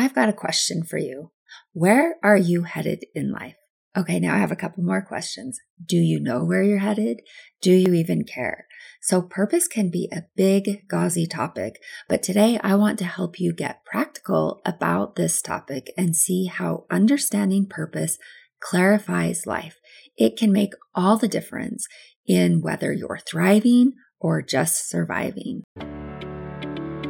I've got a question for you. Where are you headed in life? Okay, now I have a couple more questions. Do you know where you're headed? Do you even care? So, purpose can be a big, gauzy topic, but today I want to help you get practical about this topic and see how understanding purpose clarifies life. It can make all the difference in whether you're thriving or just surviving.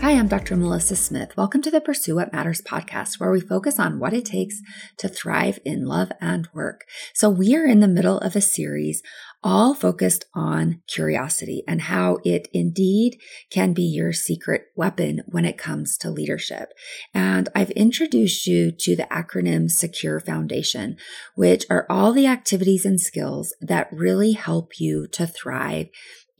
Hi, I'm Dr. Melissa Smith. Welcome to the Pursue What Matters podcast, where we focus on what it takes to thrive in love and work. So, we are in the middle of a series all focused on curiosity and how it indeed can be your secret weapon when it comes to leadership. And I've introduced you to the acronym Secure Foundation, which are all the activities and skills that really help you to thrive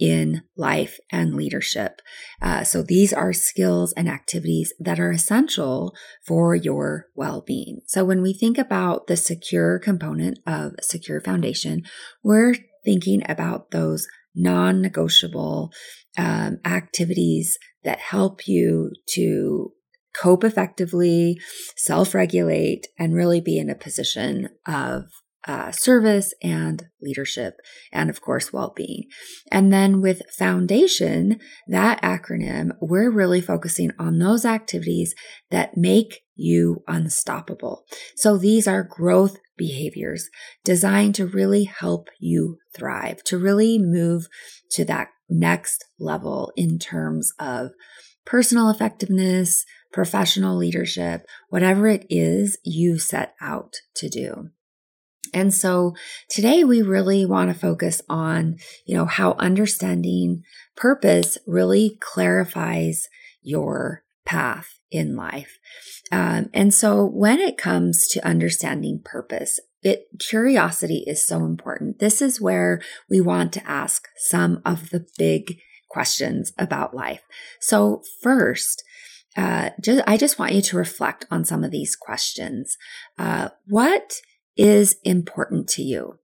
in life and leadership. Uh, so these are skills and activities that are essential for your well-being. So when we think about the secure component of secure foundation, we're thinking about those non negotiable um, activities that help you to cope effectively, self regulate, and really be in a position of uh, service and leadership, and of course, well being. And then with foundation, that acronym, we're really focusing on those activities that make you unstoppable. So these are growth behaviors designed to really help you thrive, to really move to that next level in terms of personal effectiveness, professional leadership, whatever it is you set out to do. And so today we really want to focus on, you know, how understanding purpose really clarifies your path in life. Um, and so when it comes to understanding purpose, it curiosity is so important. This is where we want to ask some of the big questions about life. So first, uh, just, I just want you to reflect on some of these questions. Uh, what is important to you?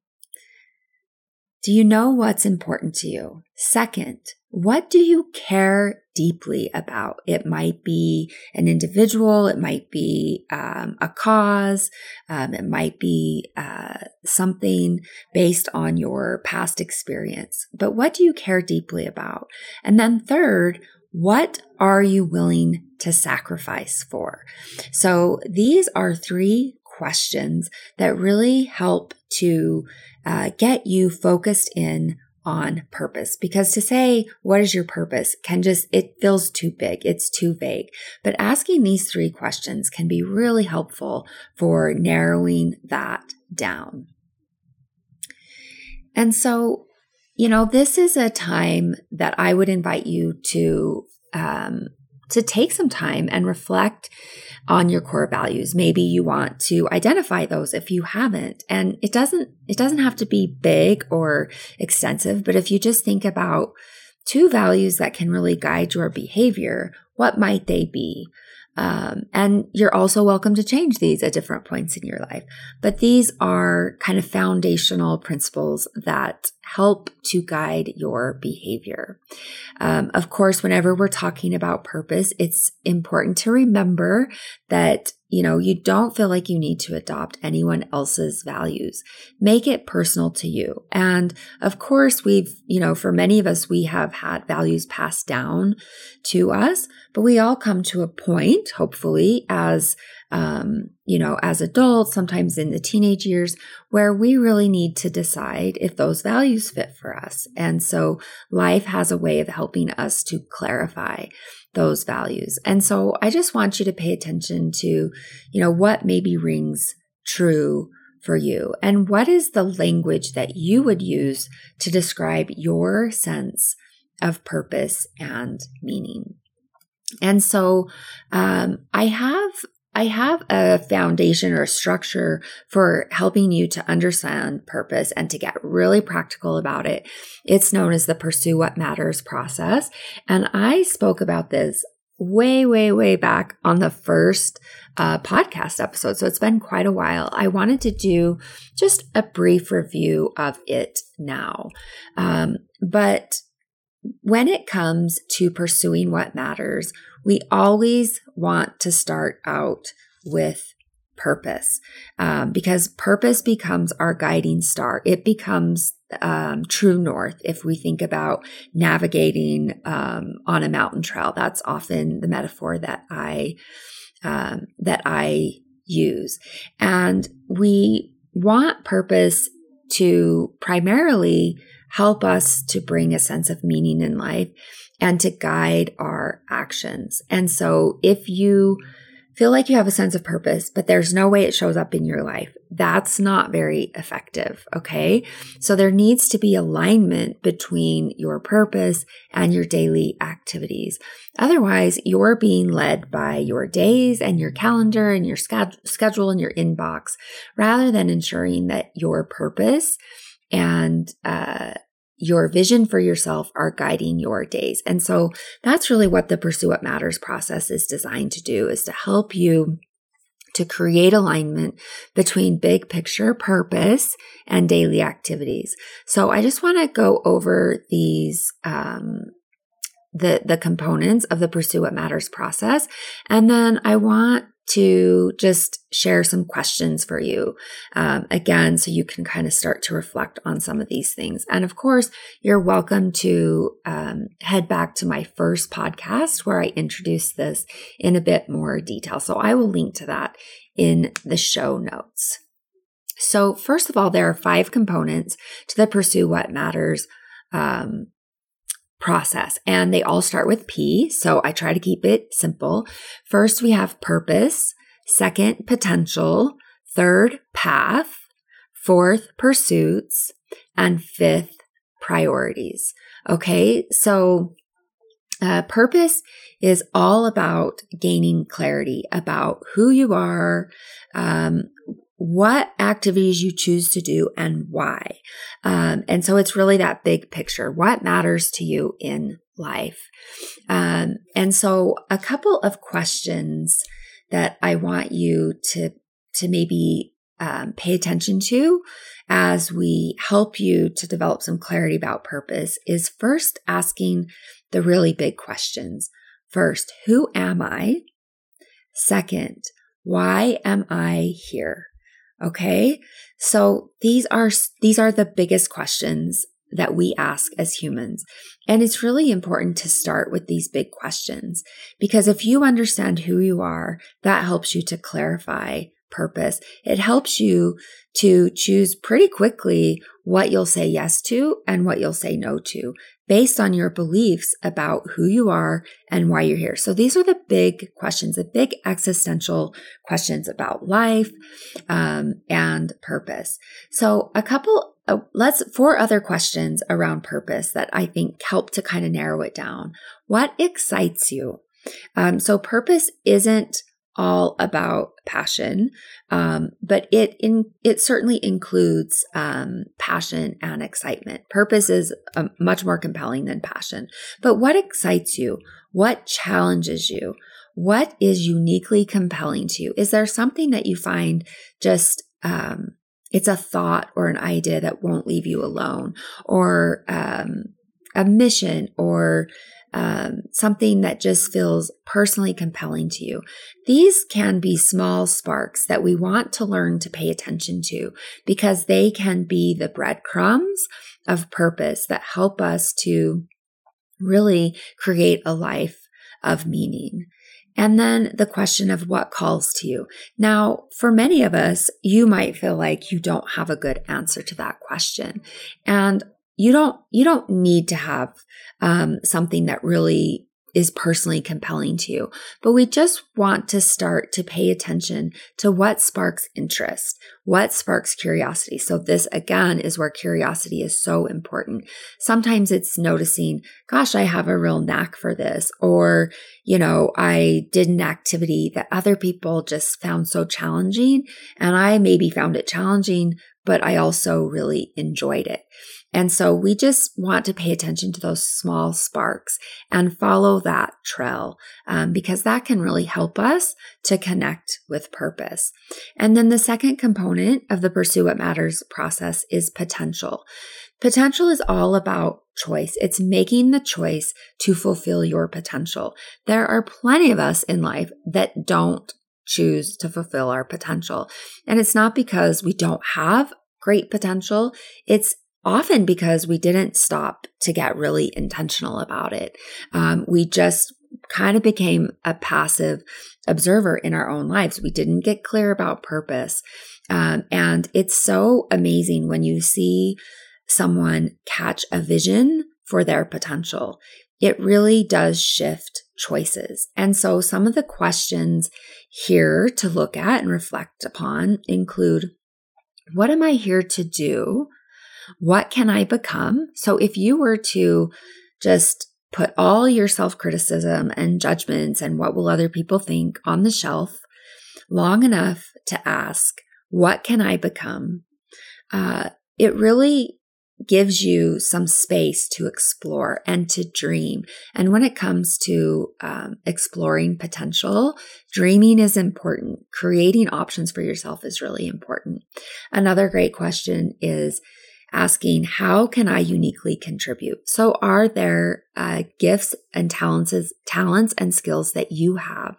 Do you know what's important to you? Second, what do you care deeply about? It might be an individual, it might be um, a cause, um, it might be uh, something based on your past experience. But what do you care deeply about? And then third, what are you willing to sacrifice for? So these are three questions that really help to uh, get you focused in on purpose. Because to say what is your purpose? can just it feels too big it's too vague. But asking these three questions can be really helpful for narrowing that down. And so you know this is a time that i would invite you to um, to take some time and reflect on your core values. Maybe you want to identify those if you haven't. And it doesn't, it doesn't have to be big or extensive, but if you just think about two values that can really guide your behavior, what might they be? Um, and you're also welcome to change these at different points in your life. But these are kind of foundational principles that help to guide your behavior. Um, of course, whenever we're talking about purpose, it's important to remember that you know, you don't feel like you need to adopt anyone else's values. Make it personal to you. And of course, we've, you know, for many of us, we have had values passed down to us, but we all come to a point, hopefully, as um, you know, as adults, sometimes in the teenage years, where we really need to decide if those values fit for us. And so life has a way of helping us to clarify those values. And so I just want you to pay attention to, you know, what maybe rings true for you and what is the language that you would use to describe your sense of purpose and meaning. And so um, I have I have a foundation or a structure for helping you to understand purpose and to get really practical about it. It's known as the Pursue What Matters process. And I spoke about this way, way, way back on the first uh, podcast episode. So it's been quite a while. I wanted to do just a brief review of it now. Um, but when it comes to pursuing what matters, we always want to start out with purpose um, because purpose becomes our guiding star. It becomes um, true north if we think about navigating um, on a mountain trail. That's often the metaphor that I um, that I use, and we want purpose to primarily help us to bring a sense of meaning in life and to guide our actions. And so if you feel like you have a sense of purpose, but there's no way it shows up in your life, that's not very effective. Okay. So there needs to be alignment between your purpose and your daily activities. Otherwise, you're being led by your days and your calendar and your schedule and your inbox rather than ensuring that your purpose and uh, your vision for yourself are guiding your days. And so that's really what the Pursue What Matters process is designed to do is to help you to create alignment between big picture purpose and daily activities. So I just want to go over these um, the the components of the pursue what matters process and then i want to just share some questions for you um, again so you can kind of start to reflect on some of these things. And of course you're welcome to um, head back to my first podcast where i introduce this in a bit more detail. So i will link to that in the show notes. So first of all there are five components to the pursue what matters um, process. And they all start with P. So I try to keep it simple. First, we have purpose. Second, potential. Third, path. Fourth, pursuits. And fifth, priorities. Okay. So uh, purpose is all about gaining clarity about who you are, um, what activities you choose to do and why. Um, and so it's really that big picture. What matters to you in life? Um, and so a couple of questions that I want you to, to maybe um, pay attention to as we help you to develop some clarity about purpose is first asking the really big questions. First, who am I? Second, why am I here? Okay. So these are, these are the biggest questions that we ask as humans. And it's really important to start with these big questions because if you understand who you are, that helps you to clarify purpose. It helps you to choose pretty quickly what you'll say yes to and what you'll say no to based on your beliefs about who you are and why you're here. So these are the big questions, the big existential questions about life um, and purpose. So a couple, uh, let's four other questions around purpose that I think help to kind of narrow it down. What excites you? Um, so purpose isn't all about passion, um, but it in it certainly includes um, passion and excitement. Purpose is um, much more compelling than passion. But what excites you? What challenges you? What is uniquely compelling to you? Is there something that you find just um, it's a thought or an idea that won't leave you alone, or um, a mission, or um, something that just feels personally compelling to you. These can be small sparks that we want to learn to pay attention to because they can be the breadcrumbs of purpose that help us to really create a life of meaning. And then the question of what calls to you. Now, for many of us, you might feel like you don't have a good answer to that question. And you don't you don't need to have um, something that really is personally compelling to you. But we just want to start to pay attention to what sparks interest, what sparks curiosity. So this again is where curiosity is so important. Sometimes it's noticing, gosh, I have a real knack for this, or, you know, I did an activity that other people just found so challenging and I maybe found it challenging, but I also really enjoyed it. And so we just want to pay attention to those small sparks and follow that trail um, because that can really help us to connect with purpose. And then the second component of the Pursue What Matters process is potential. Potential is all about choice. It's making the choice to fulfill your potential. There are plenty of us in life that don't choose to fulfill our potential. And it's not because we don't have great potential. It's often because we didn't stop to get really intentional about it. Um, we just kind of became a passive observer in our own lives. We didn't get clear about purpose. Um, and it's so amazing when you see someone catch a vision for their potential. It really does shift choices. And so some of the questions here to look at and reflect upon include what am I here to do? What can I become? So if you were to just put all your self criticism and judgments and what will other people think on the shelf long enough to ask, what can I become? Uh, it really gives you some space to explore and to dream. And when it comes to um, exploring potential, dreaming is important. Creating options for yourself is really important. Another great question is asking, how can I uniquely contribute? So are there uh, gifts and talents, talents and skills that you have?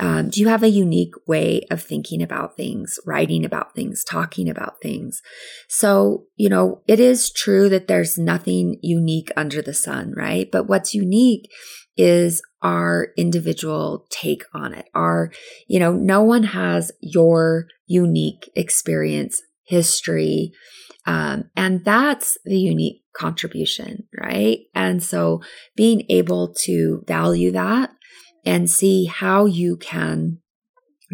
Um, do you have a unique way of thinking about things, writing about things, talking about things? So, you know, it is true that there's nothing unique under the sun, right? But what's unique is our individual take on it. Our, you know, no one has your unique experience, history, um, and that's the unique contribution, right? And so being able to value that and see how you can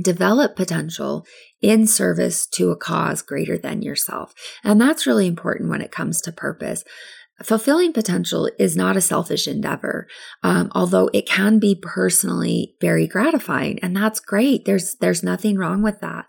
develop potential in service to a cause greater than yourself. And that's really important when it comes to purpose. Fulfilling potential is not a selfish endeavor, um, although it can be personally very gratifying, and that's great. There's there's nothing wrong with that.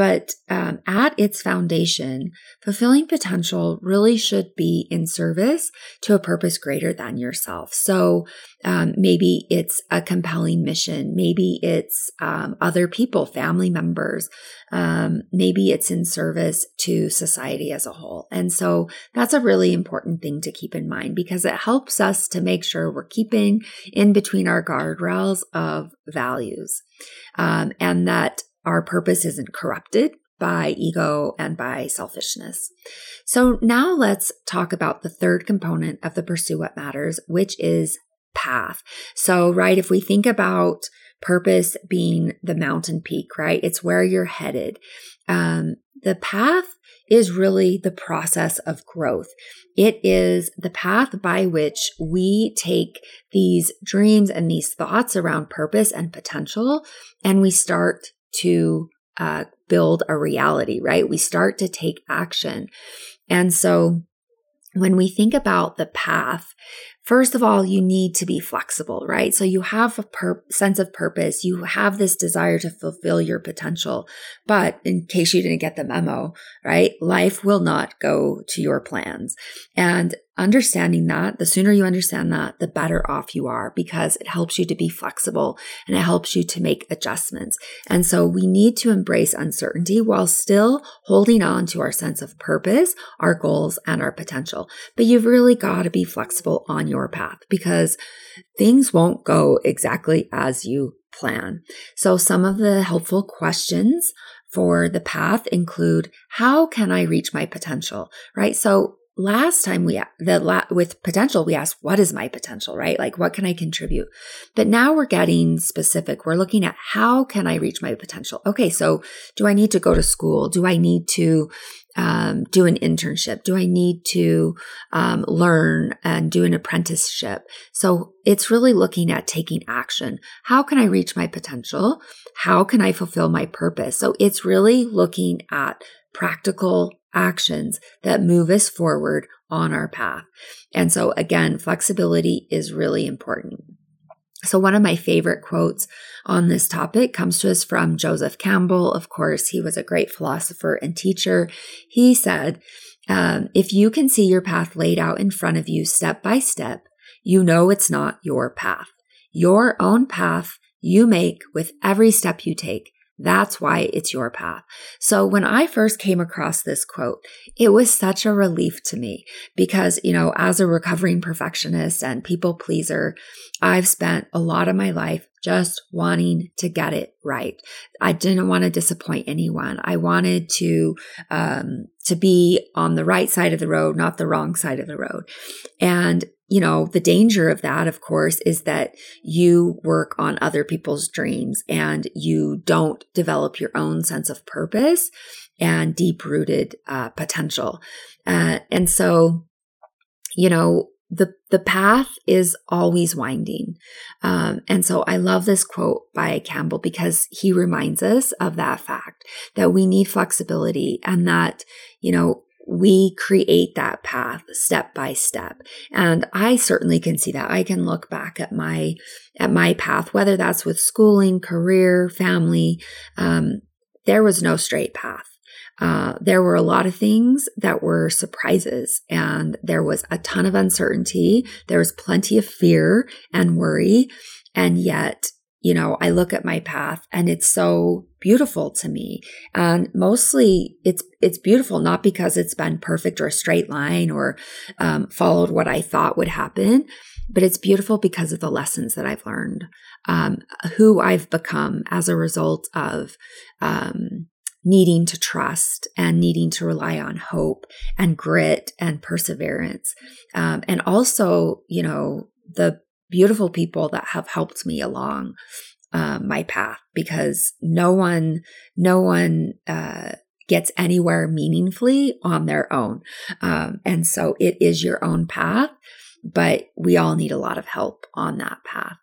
But um, at its foundation, fulfilling potential really should be in service to a purpose greater than yourself. So um, maybe it's a compelling mission. Maybe it's um, other people, family members. Um, maybe it's in service to society as a whole. And so that's a really important thing to keep in mind because it helps us to make sure we're keeping in between our guardrails of values um, and that our purpose isn't corrupted by ego and by selfishness. So now let's talk about the third component of the pursue what matters, which is path. So, right, if we think about purpose being the mountain peak, right, it's where you're headed. Um, the path is really the process of growth. It is the path by which we take these dreams and these thoughts around purpose and potential and we start to uh, build a reality, right? We start to take action. And so when we think about the path, First of all, you need to be flexible, right? So you have a pur- sense of purpose. You have this desire to fulfill your potential. But in case you didn't get the memo, right? Life will not go to your plans. And understanding that, the sooner you understand that, the better off you are because it helps you to be flexible and it helps you to make adjustments. And so we need to embrace uncertainty while still holding on to our sense of purpose, our goals, and our potential. But you've really got to be flexible on your path because things won't go exactly as you plan. So some of the helpful questions for the path include how can I reach my potential, right? So last time we the la- with potential we asked what is my potential? right? Like what can i contribute? But now we're getting specific. We're looking at how can i reach my potential? Okay so do i need to go to school? Do i need to um, do an internship? Do i need to um, learn and do an apprenticeship? So it's really looking at taking action. How can i reach my potential? How can i fulfill my purpose? So it's really looking at practical actions that move us forward on our path. And so again, flexibility is really important. So one of my favorite quotes on this topic comes to us from Joseph Campbell. Of course, he was a great philosopher and teacher. He said, um, if you can see your path laid out in front of you step by step, you know it's not your path. Your own path you make with every step you take that's why it's your path. So when I first came across this quote, it was such a relief to me because, you know, as a recovering perfectionist and people pleaser, I've spent a lot of my life just wanting to get it right. I didn't want to disappoint anyone. I wanted to, um, to be on the right side of the road, not the wrong side of the road. And you know, the danger of that, of course, is that you work on other people's dreams and you don't develop your own sense of purpose and deep rooted uh, potential. Uh, and so, you know, the the path is always winding, um, and so I love this quote by Campbell because he reminds us of that fact that we need flexibility and that you know we create that path step by step. And i certainly can see that. I can look back at my at my path whether that's with schooling career family um, there was no straight path. Uh, there were a lot of things that were surprises and there was a ton of uncertainty. There was plenty of fear and worry and yet you know, I look at my path and it's so beautiful to me. And mostly it's, it's beautiful, not because it's been perfect or a straight line or um, followed what I thought would happen, but it's beautiful because of the lessons that I've learned, um, who I've become as a result of, um, needing to trust and needing to rely on hope and grit and perseverance. Um, and also, you know, the beautiful people that have helped me along uh, my path because no one, no one, uh, gets anywhere meaningfully on their own. Um, and so it is your own path, but we all need a lot of help on that path.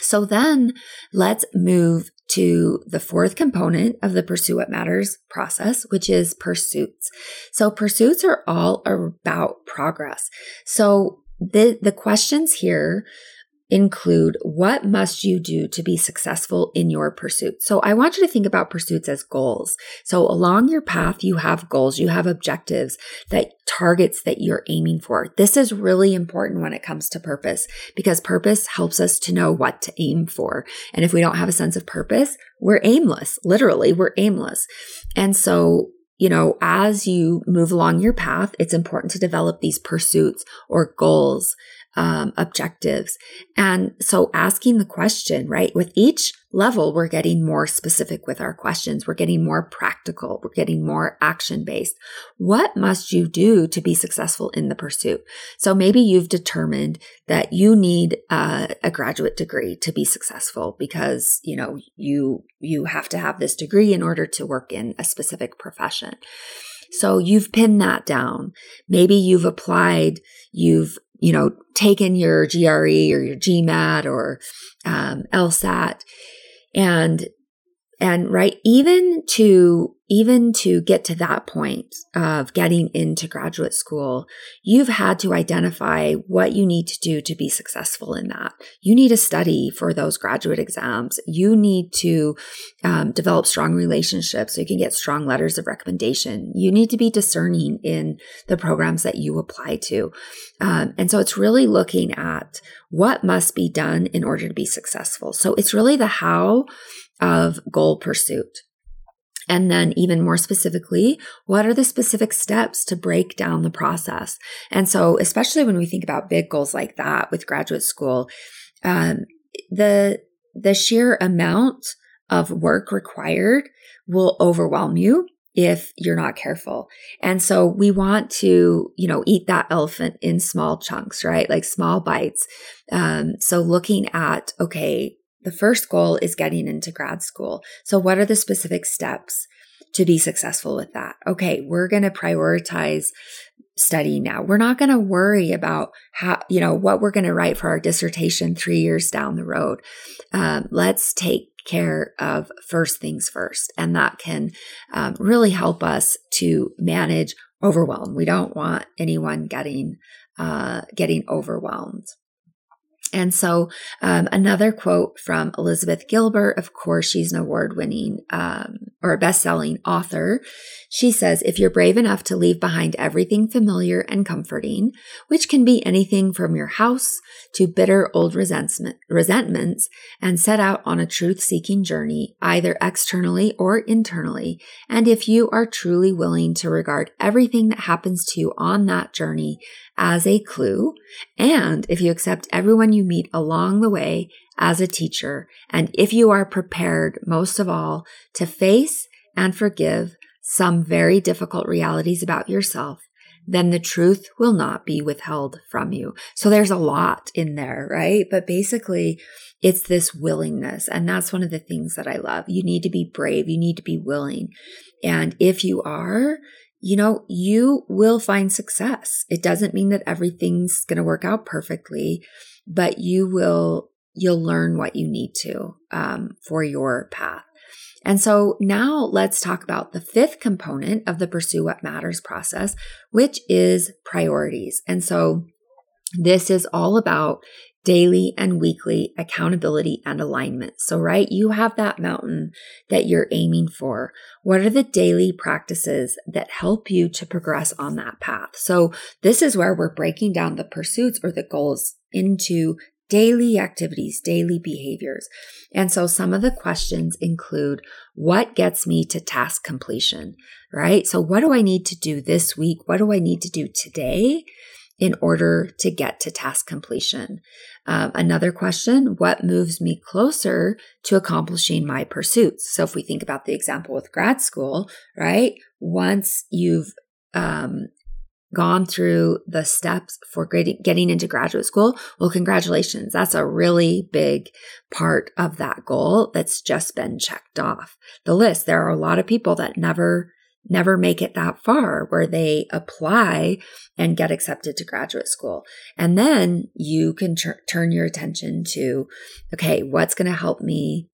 So then let's move to the fourth component of the Pursue What Matters process, which is pursuits. So pursuits are all about progress. So the, the questions here include what must you do to be successful in your pursuit? So I want you to think about pursuits as goals. So along your path, you have goals, you have objectives that targets that you're aiming for. This is really important when it comes to purpose because purpose helps us to know what to aim for. And if we don't have a sense of purpose, we're aimless. Literally, we're aimless. And so you know, as you move along your path, it's important to develop these pursuits or goals um, objectives. And so asking the question, right? With each level, we're getting more specific with our questions. We're getting more practical. We're getting more action based. What must you do to be successful in the pursuit? So maybe you've determined that you need uh, a graduate degree to be successful because, you know, you, you have to have this degree in order to work in a specific profession. So you've pinned that down. Maybe you've applied, you've you know, taken your GRE or your GMAT or um, LSAT, and and right even to even to get to that point of getting into graduate school, you've had to identify what you need to do to be successful in that. You need to study for those graduate exams. You need to um, develop strong relationships so you can get strong letters of recommendation. You need to be discerning in the programs that you apply to. Um, and so it's really looking at what must be done in order to be successful. So it's really the how of goal pursuit. And then, even more specifically, what are the specific steps to break down the process? And so, especially when we think about big goals like that with graduate school, um, the the sheer amount of work required will overwhelm you if you're not careful. And so we want to, you know, eat that elephant in small chunks, right? Like small bites. Um, so looking at, okay, the first goal is getting into grad school. So what are the specific steps to be successful with that? Okay, we're going to prioritize study now. We're not going to worry about how, you know, what we're going to write for our dissertation three years down the road. Um, let's take care of first things first. And that can um, really help us to manage overwhelm. We don't want anyone getting, uh, getting overwhelmed. And so, um, another quote from Elizabeth Gilbert, of course, she's an award winning um, or a best selling author. She says, If you're brave enough to leave behind everything familiar and comforting, which can be anything from your house to bitter old resentment, resentments, and set out on a truth seeking journey, either externally or internally, and if you are truly willing to regard everything that happens to you on that journey as a clue, and if you accept everyone you meet along the way as a teacher, and if you are prepared, most of all, to face and forgive some very difficult realities about yourself, then the truth will not be withheld from you. So there's a lot in there, right? But basically, it's this willingness. And that's one of the things that I love. You need to be brave. You need to be willing. And if you are, you know, you will find success. It doesn't mean that everything's going to work out perfectly, but you will, you'll learn what you need to um, for your path. And so now let's talk about the fifth component of the Pursue What Matters process, which is priorities. And so this is all about daily and weekly accountability and alignment. So, right, you have that mountain that you're aiming for. What are the daily practices that help you to progress on that path? So, this is where we're breaking down the pursuits or the goals into daily activities, daily behaviors. And so some of the questions include what gets me to task completion, right? So what do I need to do this week? What do I need to do today? In order to get to task completion. Um, another question What moves me closer to accomplishing my pursuits? So, if we think about the example with grad school, right? Once you've um, gone through the steps for getting into graduate school, well, congratulations. That's a really big part of that goal that's just been checked off the list. There are a lot of people that never never make it that far where they apply and get accepted to graduate school. And then you can tr- turn your attention to, okay, what's going to help me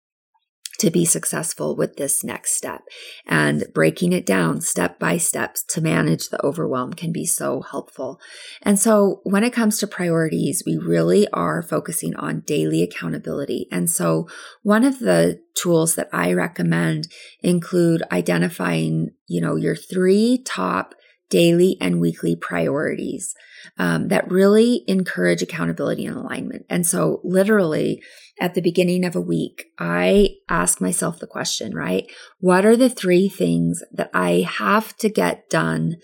to be successful with this next step. And breaking it down step by steps to manage the overwhelm can be so helpful. And so when it comes to priorities, we really are focusing on daily accountability. And so one of the tools that I recommend include identifying, you know, your three top daily and weekly priorities um, that really encourage accountability and alignment. And so, literally, at the beginning of a week, I ask myself the question, right? What are the three things that I have to get done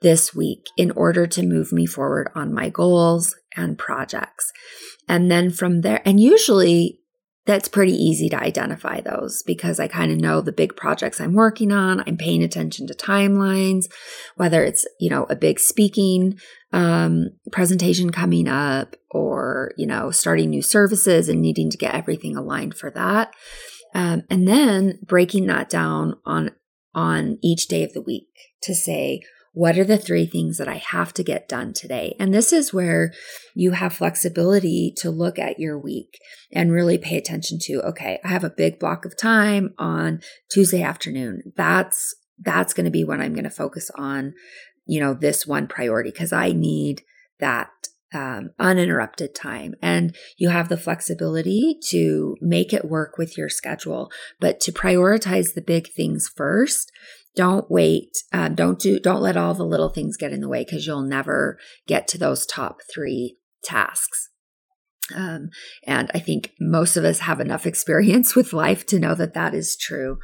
this week in order to move me forward on my goals and projects? And then from there, and usually that's pretty easy to identify those because I kind of know the big projects I'm working on. I'm paying attention to timelines, whether it's, you know, a big speaking um, presentation coming up or, you know, starting new services and needing to get everything aligned for that. Um, and then breaking that down on on each day of the week to say, what are the three things that I have to get done today? And this is where you have flexibility to look at your week and really pay attention to, okay, I have a big block of time on Tuesday afternoon. That's, that's going to be when I'm going to focus on, you know, this one priority because I need that um, uninterrupted time. And you have the flexibility to make it work with your schedule, but to prioritize the big things first don't wait. Uh, don't do. Don't let all the little things get in the way because you'll never get to those top three tasks. Um, and I think most of us have enough experience with life to know that that is true.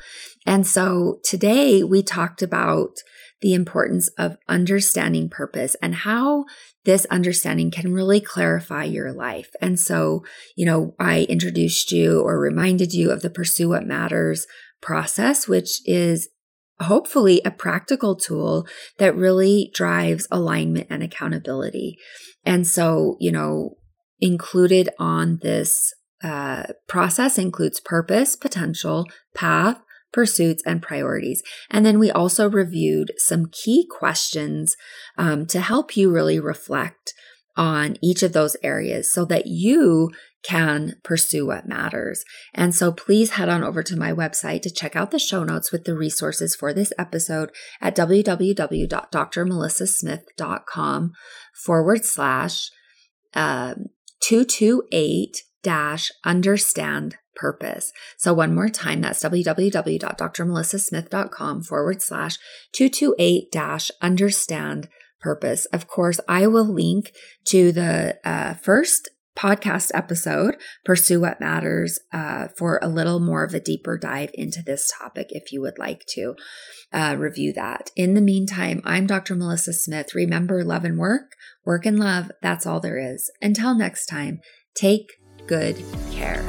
And so today we talked about the importance of understanding purpose and how this understanding can really clarify your life. And so, you know, I introduced you or reminded you of the Pursue What Matters process, which is hopefully a practical tool that really drives alignment and accountability. And so, you know, included on this uh, process includes purpose, potential, path, pursuits, and priorities. And then we also reviewed some key questions um, to help you really reflect on each of those areas so that you can pursue what matters. And so please head on over to my website to check out the show notes with the resources for this episode at www.drmelissasmith.com forward slash um, 228 dash understand purpose. So one more time, that's www.drmelissasmith.com forward slash 228 dash understand purpose. Of course, I will link to the uh, first podcast episode, Pursue What Matters, uh, for a little more of a deeper dive into this topic if you would like to uh, review that. In the meantime, I'm Dr. Melissa Smith. Remember, love and work, work and love, that's all there is. Until next time, take good care.